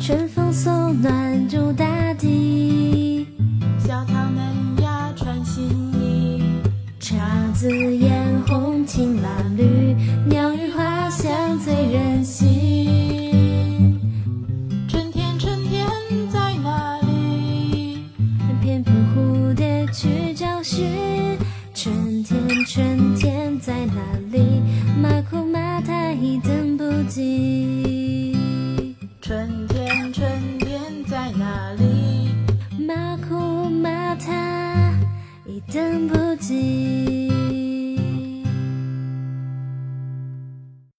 春风送暖入大地。小草嫩芽穿新衣，姹紫嫣红青蓝绿，鸟语花香醉人心。春天春天在哪里？翩翩蝴蝶去找寻，春天春天在哪里？马裤马太等不及。不及。